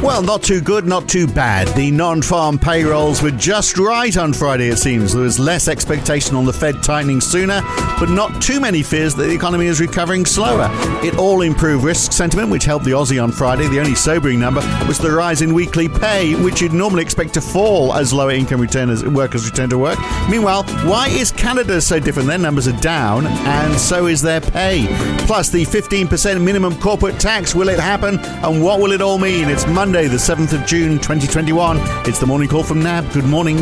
Well, not too good, not too bad. The non farm payrolls were just right on Friday, it seems. There was less expectation on the Fed tightening sooner, but not too many fears that the economy is recovering slower. It all improved risk sentiment, which helped the Aussie on Friday. The only sobering number was the rise in weekly pay, which you'd normally expect to fall as lower income returners, workers return to work. Meanwhile, why is Canada so different? Their numbers are down, and so is their pay. Plus, the 15% minimum corporate tax will it happen, and what will it all mean? It's Monday. Monday, the 7th of June 2021. It's the morning call from NAB. Good morning.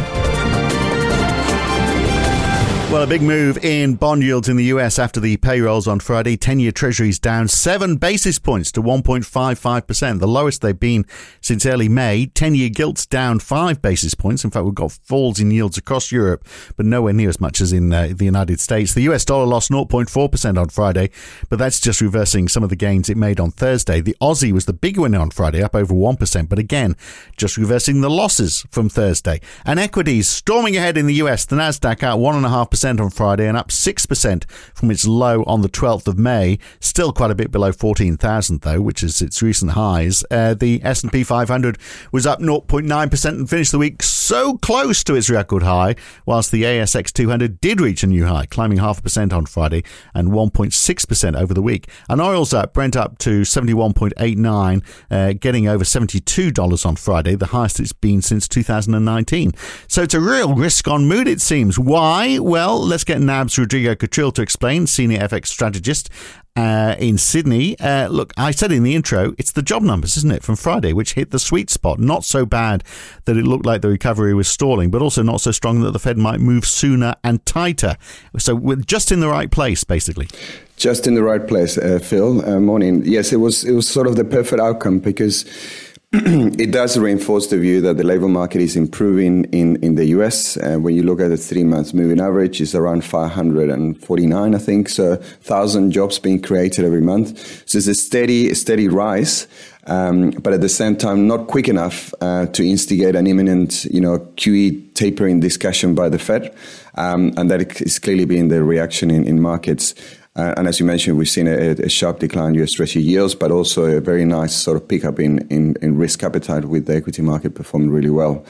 Well, a big move in bond yields in the US after the payrolls on Friday. 10 year treasuries down seven basis points to 1.55%, the lowest they've been since early May. 10 year gilts down five basis points. In fact, we've got falls in yields across Europe, but nowhere near as much as in uh, the United States. The US dollar lost 0.4% on Friday, but that's just reversing some of the gains it made on Thursday. The Aussie was the big winner on Friday, up over 1%, but again, just reversing the losses from Thursday. And equities storming ahead in the US. The NASDAQ out 1.5% on Friday and up 6% from its low on the 12th of May. Still quite a bit below 14,000 though, which is its recent highs. Uh, the S&P 500 was up 0.9% and finished the week so close to its record high, whilst the ASX 200 did reach a new high, climbing half a percent on Friday and 1.6% over the week. And oil's up, Brent up to 71.89, uh, getting over $72 on Friday, the highest it's been since 2019. So it's a real risk on mood, it seems. Why? Well, well, let's get NAB's Rodrigo Catril to explain, senior FX strategist uh, in Sydney. Uh, look, I said in the intro, it's the job numbers, isn't it, from Friday, which hit the sweet spot. Not so bad that it looked like the recovery was stalling, but also not so strong that the Fed might move sooner and tighter. So we're just in the right place, basically. Just in the right place, uh, Phil. Uh, morning. Yes, it was. It was sort of the perfect outcome because it does reinforce the view that the labor market is improving in, in the US. Uh, when you look at the three months moving average, it's around 549, I think. So 1,000 jobs being created every month. So it's a steady, steady rise. Um, but at the same time, not quick enough uh, to instigate an imminent, you know, QE tapering discussion by the Fed, um, and that is clearly being the reaction in, in markets. Uh, and as you mentioned, we've seen a, a, sharp decline in US Treasury yields, but also a very nice sort of pickup in, in, in risk appetite with the equity market performing really well.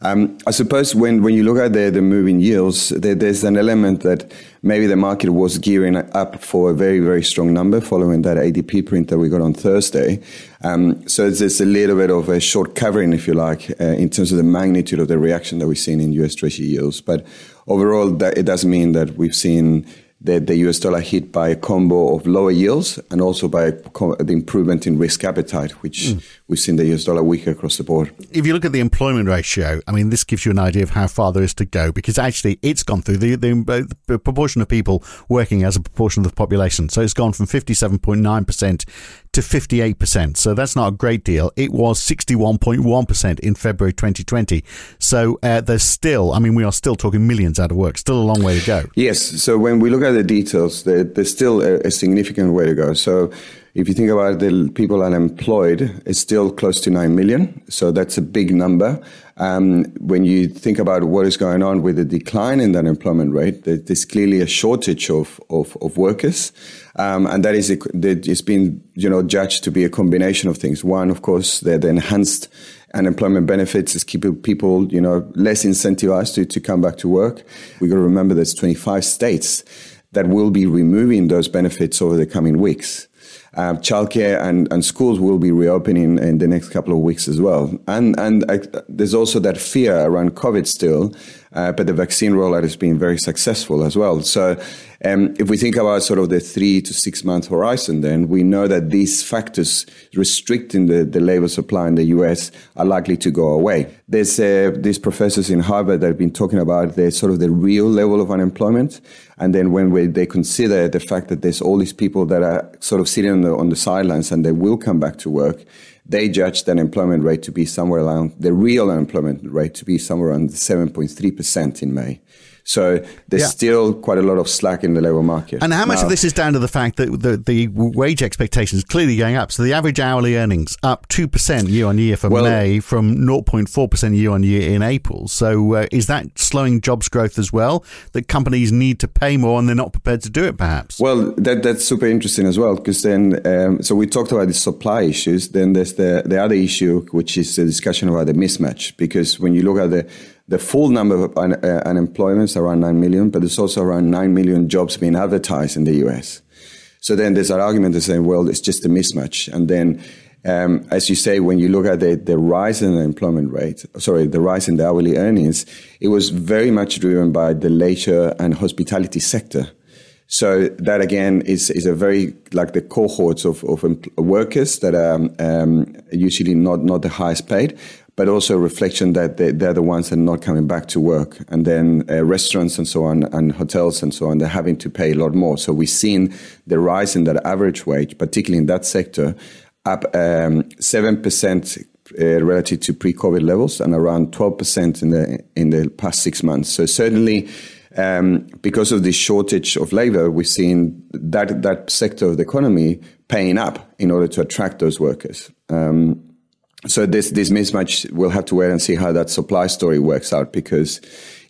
Um, I suppose when, when you look at the, the moving yields, there, there's an element that maybe the market was gearing up for a very, very strong number following that ADP print that we got on Thursday. Um, so there's a little bit of a short covering, if you like, uh, in terms of the magnitude of the reaction that we've seen in US Treasury yields. But overall, that, it does mean that we've seen the, the US dollar hit by a combo of lower yields and also by the improvement in risk appetite, which mm. we've seen the US dollar weaker across the board. If you look at the employment ratio, I mean, this gives you an idea of how far there is to go because actually it's gone through the, the, the proportion of people working as a proportion of the population. So it's gone from 57.9% to 58%. So that's not a great deal. It was 61.1% in February 2020. So uh, there's still, I mean, we are still talking millions out of work, still a long way to go. Yes. So when we look at the details, there, there's still a, a significant way to go. So if you think about the people unemployed, it's still close to 9 million. So that's a big number. Um, when you think about what is going on with the decline in the unemployment rate, there's clearly a shortage of, of, of workers. Um, and that is, it's been, you know, judged to be a combination of things. One, of course, the, the enhanced unemployment benefits is keeping people, you know, less incentivized to, to come back to work. We've got to remember there's 25 states that will be removing those benefits over the coming weeks. Uh, childcare and, and schools will be reopening in the next couple of weeks as well. And and I, there's also that fear around COVID still, uh, but the vaccine rollout has been very successful as well. So um, if we think about sort of the three to six month horizon, then we know that these factors restricting the, the labor supply in the US are likely to go away. There's uh, these professors in Harvard that have been talking about the sort of the real level of unemployment. And then when we, they consider the fact that there's all these people that are sort of sitting on the, on the sidelines and they will come back to work, they judge the unemployment rate to be somewhere around the real unemployment rate to be somewhere around 7.3% in May. So there's yeah. still quite a lot of slack in the labour market. And how much now, of this is down to the fact that the, the wage expectations clearly going up? So the average hourly earnings up 2% year on year for well, May from 0.4% year on year in April. So uh, is that slowing jobs growth as well? That companies need to pay more and they're not prepared to do it perhaps? Well, that, that's super interesting as well because then, um, so we talked about the supply issues. Then there's the, the other issue, which is the discussion about the mismatch. Because when you look at the the full number of un- uh, unemployment is around 9 million, but there's also around 9 million jobs being advertised in the US. So then there's an argument to say, well, it's just a mismatch. And then, um, as you say, when you look at the, the rise in the employment rate, sorry, the rise in the hourly earnings, it was very much driven by the leisure and hospitality sector. So that again is, is a very like the cohorts of, of workers that are um, usually not, not the highest paid, but also reflection that they, are the ones that are not coming back to work. And then uh, restaurants and so on, and hotels and so on, they're having to pay a lot more. So we've seen the rise in that average wage, particularly in that sector, up um, 7% uh, relative to pre-COVID levels and around 12% in the, in the past six months. So certainly, um, because of the shortage of labor, we've seen that, that sector of the economy paying up in order to attract those workers. Um, so this this mismatch we'll have to wait and see how that supply story works out because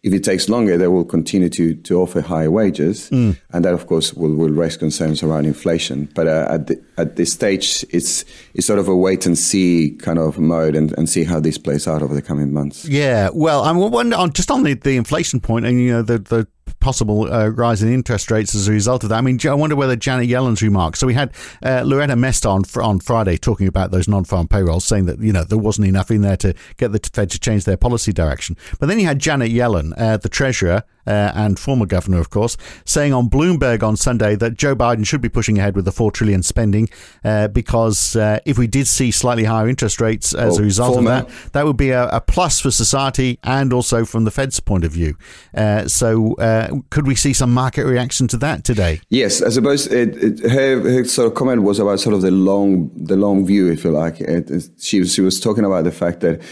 if it takes longer they will continue to to offer higher wages. Mm. and that of course will, will raise concerns around inflation. But uh, at the, at this stage it's it's sort of a wait and see kind of mode and, and see how this plays out over the coming months. Yeah. Well i'm wondering just on the, the inflation point and you know the the possible uh, rise in interest rates as a result of that. I mean, I wonder whether Janet Yellen's remarks. So we had uh, Loretta Mester on on Friday talking about those non-farm payrolls, saying that you know there wasn't enough in there to get the Fed to change their policy direction. But then you had Janet Yellen, uh, the treasurer, uh, and former governor, of course, saying on Bloomberg on Sunday that Joe Biden should be pushing ahead with the four trillion spending uh, because uh, if we did see slightly higher interest rates as a result of that, that would be a, a, plus for society and also from the Fed's point of view. Uh, so, uh, could we see some market reaction to that today? Yes, I suppose it, it, her, her, sort of comment was about sort of the long the long view, if you like. It, she was she was talking about the fact that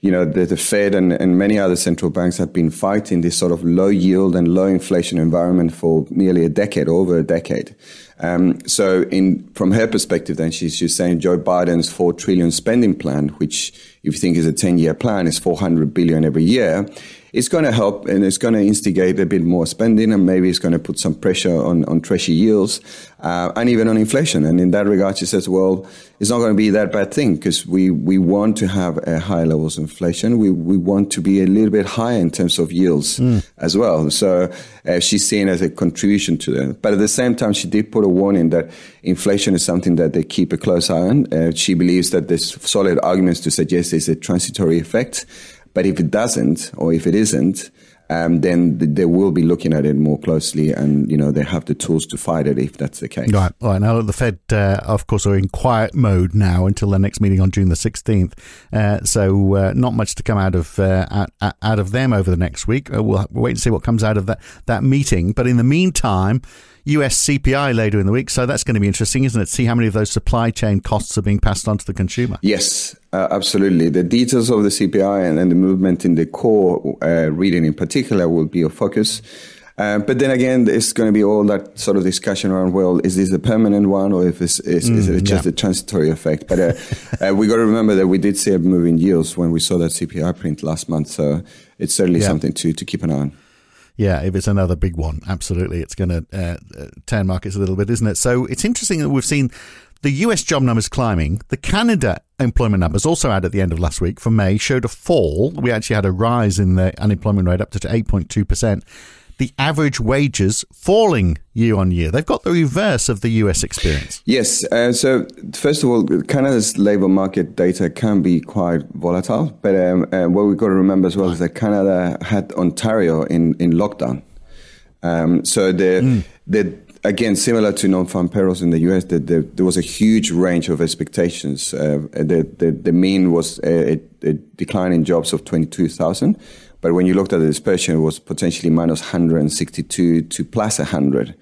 you know, the, the Fed and, and many other central banks have been fighting this sort of low yield and low inflation environment for nearly a decade, over a decade. Um, so, in from her perspective, then she's, she's saying Joe Biden's four trillion spending plan, which if you think is a ten year plan, is four hundred billion every year it's going to help and it's going to instigate a bit more spending and maybe it's going to put some pressure on, on treasury yields uh, and even on inflation. And in that regard, she says, well, it's not going to be that bad thing because we, we want to have a high levels of inflation. We, we want to be a little bit higher in terms of yields mm. as well. So uh, she's seen as a contribution to that. But at the same time, she did put a warning that inflation is something that they keep a close eye on. Uh, she believes that there's solid arguments to suggest it's a transitory effect. But if it doesn't, or if it isn't, um, then they will be looking at it more closely, and you know they have the tools to fight it if that's the case. Right, right. Now the Fed, uh, of course, are in quiet mode now until their next meeting on June the sixteenth. Uh, so uh, not much to come out of uh, out, out, of them over the next week. Uh, we'll, we'll wait and see what comes out of that that meeting. But in the meantime. US CPI later in the week. So that's going to be interesting, isn't it? See how many of those supply chain costs are being passed on to the consumer. Yes, uh, absolutely. The details of the CPI and, and the movement in the core uh, reading in particular will be a focus. Uh, but then again, it's going to be all that sort of discussion around, well, is this a permanent one or if it's, is, mm, is it just yeah. a transitory effect? But uh, uh, we got to remember that we did see a move in yields when we saw that CPI print last month. So it's certainly yeah. something to, to keep an eye on. Yeah, if it's another big one, absolutely, it's going to uh, turn markets a little bit, isn't it? So it's interesting that we've seen the US job numbers climbing. The Canada employment numbers, also out at the end of last week for May, showed a fall. We actually had a rise in the unemployment rate up to 8.2% the average wages falling year on year. They've got the reverse of the US experience. Yes. Uh, so, first of all, Canada's labour market data can be quite volatile. But um, uh, what we've got to remember as well is that Canada had Ontario in, in lockdown. Um, so, the, mm. the again, similar to non-farm payrolls in the US, the, the, there was a huge range of expectations. Uh, the, the, the mean was a, a, decline in jobs of 22,000. But when you looked at the dispersion, it was potentially minus 162 to plus 100.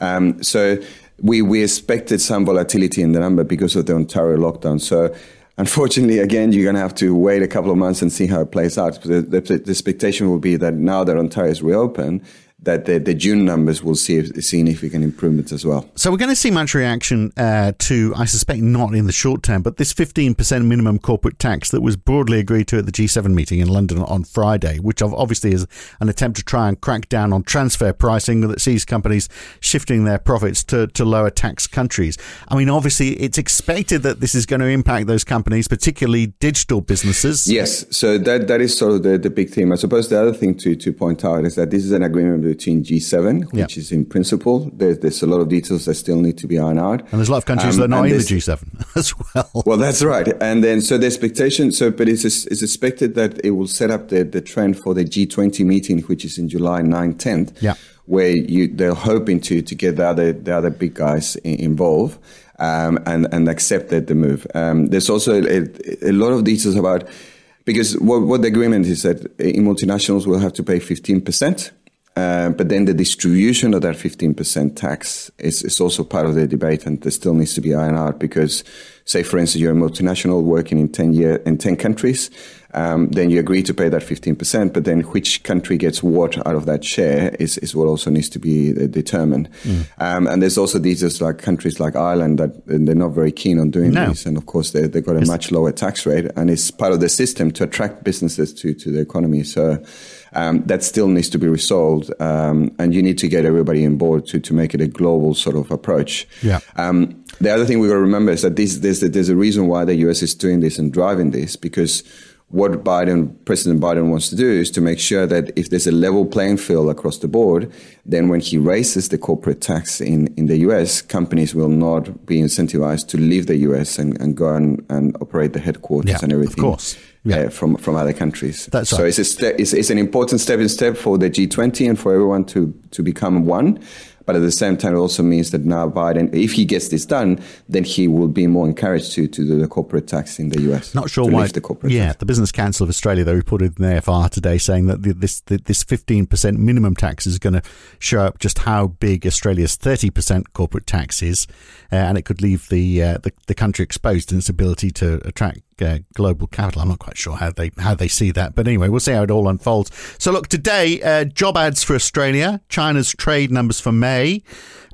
Um, so we, we expected some volatility in the number because of the Ontario lockdown. So unfortunately, again, you're going to have to wait a couple of months and see how it plays out. The, the, the expectation will be that now that Ontario is reopened, that the, the, June numbers will see significant improvements as well. So we're going to see much reaction uh, to, I suspect, not in the short term, but this 15% minimum corporate tax that was broadly agreed to at the G7 meeting in London on Friday, which obviously is an attempt to try and crack down on transfer pricing that sees companies shifting their profits to, to lower tax countries. I mean, obviously, it's expected that this is going to impact those companies, particularly digital businesses. Yes, so that that is sort of the, the big theme. I suppose the other thing to, to point out is that this is an agreement between G7, which yeah. is in principle. There's, there's a lot of details that still need to be ironed out. And there's a lot of countries um, that are not in the G7 as well. Well, that's right. And then, so the expectation, so, but it's, it's expected that it will set up the, the trend for the G20 meeting, which is in July 9th, 10th. Yeah. Where you, they're hoping to, to get the other, the other big guys involved. Um, and, and accepted the move. Um, there's also a, a lot of details about because what, what the agreement is that multinationals will have to pay 15% uh, but then the distribution of that 15% tax is, is also part of the debate and there still needs to be ironed out because, say, for instance, you're a multinational working in 10 year, in 10 countries, um, then you agree to pay that 15%, but then which country gets what out of that share is, is what also needs to be uh, determined. Mm. Um, and there's also these like countries like Ireland that they're not very keen on doing no. this. And of course, they, they've got a it's much lower tax rate and it's part of the system to attract businesses to, to the economy. So, um, that still needs to be resolved, um, and you need to get everybody on board to, to make it a global sort of approach. Yeah. Um, the other thing we've got to remember is that this, there's, there's a reason why the US is doing this and driving this because what Biden, President Biden wants to do is to make sure that if there's a level playing field across the board, then when he raises the corporate tax in, in the US, companies will not be incentivized to leave the US and, and go and, and operate the headquarters yeah, and everything. Of course yeah. Uh, from from other countries. That's so right. it's a ste- it's, it's an important step in step for the G20 and for everyone to to become one. But at the same time, it also means that now Biden, if he gets this done, then he will be more encouraged to, to do the corporate tax in the US. Not sure why. The corporate yeah, tax. the Business Council of Australia, they reported in the AFR today saying that this this 15% minimum tax is going to show up just how big Australia's 30% corporate tax is, uh, and it could leave the, uh, the, the country exposed in its ability to attract uh, global capital. I'm not quite sure how they how they see that, but anyway, we'll see how it all unfolds. So, look, today, uh, job ads for Australia, China's trade numbers for May,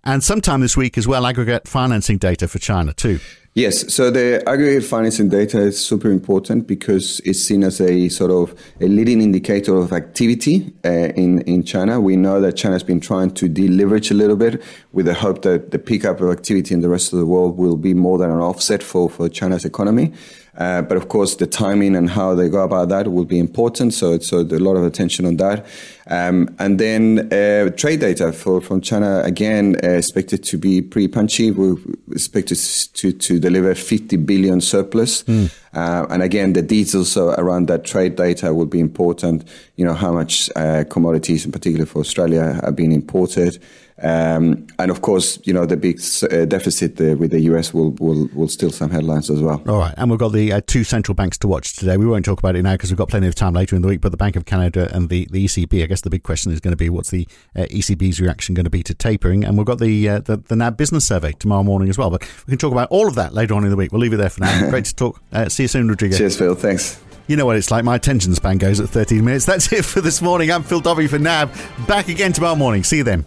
and sometime this week as well, aggregate financing data for China too. Yes, so the aggregate financing data is super important because it's seen as a sort of a leading indicator of activity uh, in in China. We know that China has been trying to deleverage a little bit with the hope that the pickup of activity in the rest of the world will be more than an offset for, for China's economy. Uh, but of course, the timing and how they go about that will be important. So, so a lot of attention on that. Um, and then uh, trade data for, from China again uh, expected to be pretty punchy. We expect to, to deliver 50 billion surplus. Mm. and again, the details around that trade data will be important. You know how much uh, commodities, in particular for Australia, are being imported. Um, and of course, you know the big uh, deficit with the US will, will will steal some headlines as well. All right, and we've got the uh, two central banks to watch today. We won't talk about it now because we've got plenty of time later in the week. But the Bank of Canada and the, the ECB, I guess the big question is going to be what's the uh, ECB's reaction going to be to tapering? And we've got the, uh, the, the NAB business survey tomorrow morning as well. But we can talk about all of that later on in the week. We'll leave it there for now. Great to talk. Uh, see you soon, Rodrigo. Cheers, Phil. Thanks. You know what it's like. My attention span goes at 13 minutes. That's it for this morning. I'm Phil Dobbie for NAB. Back again tomorrow morning. See you then.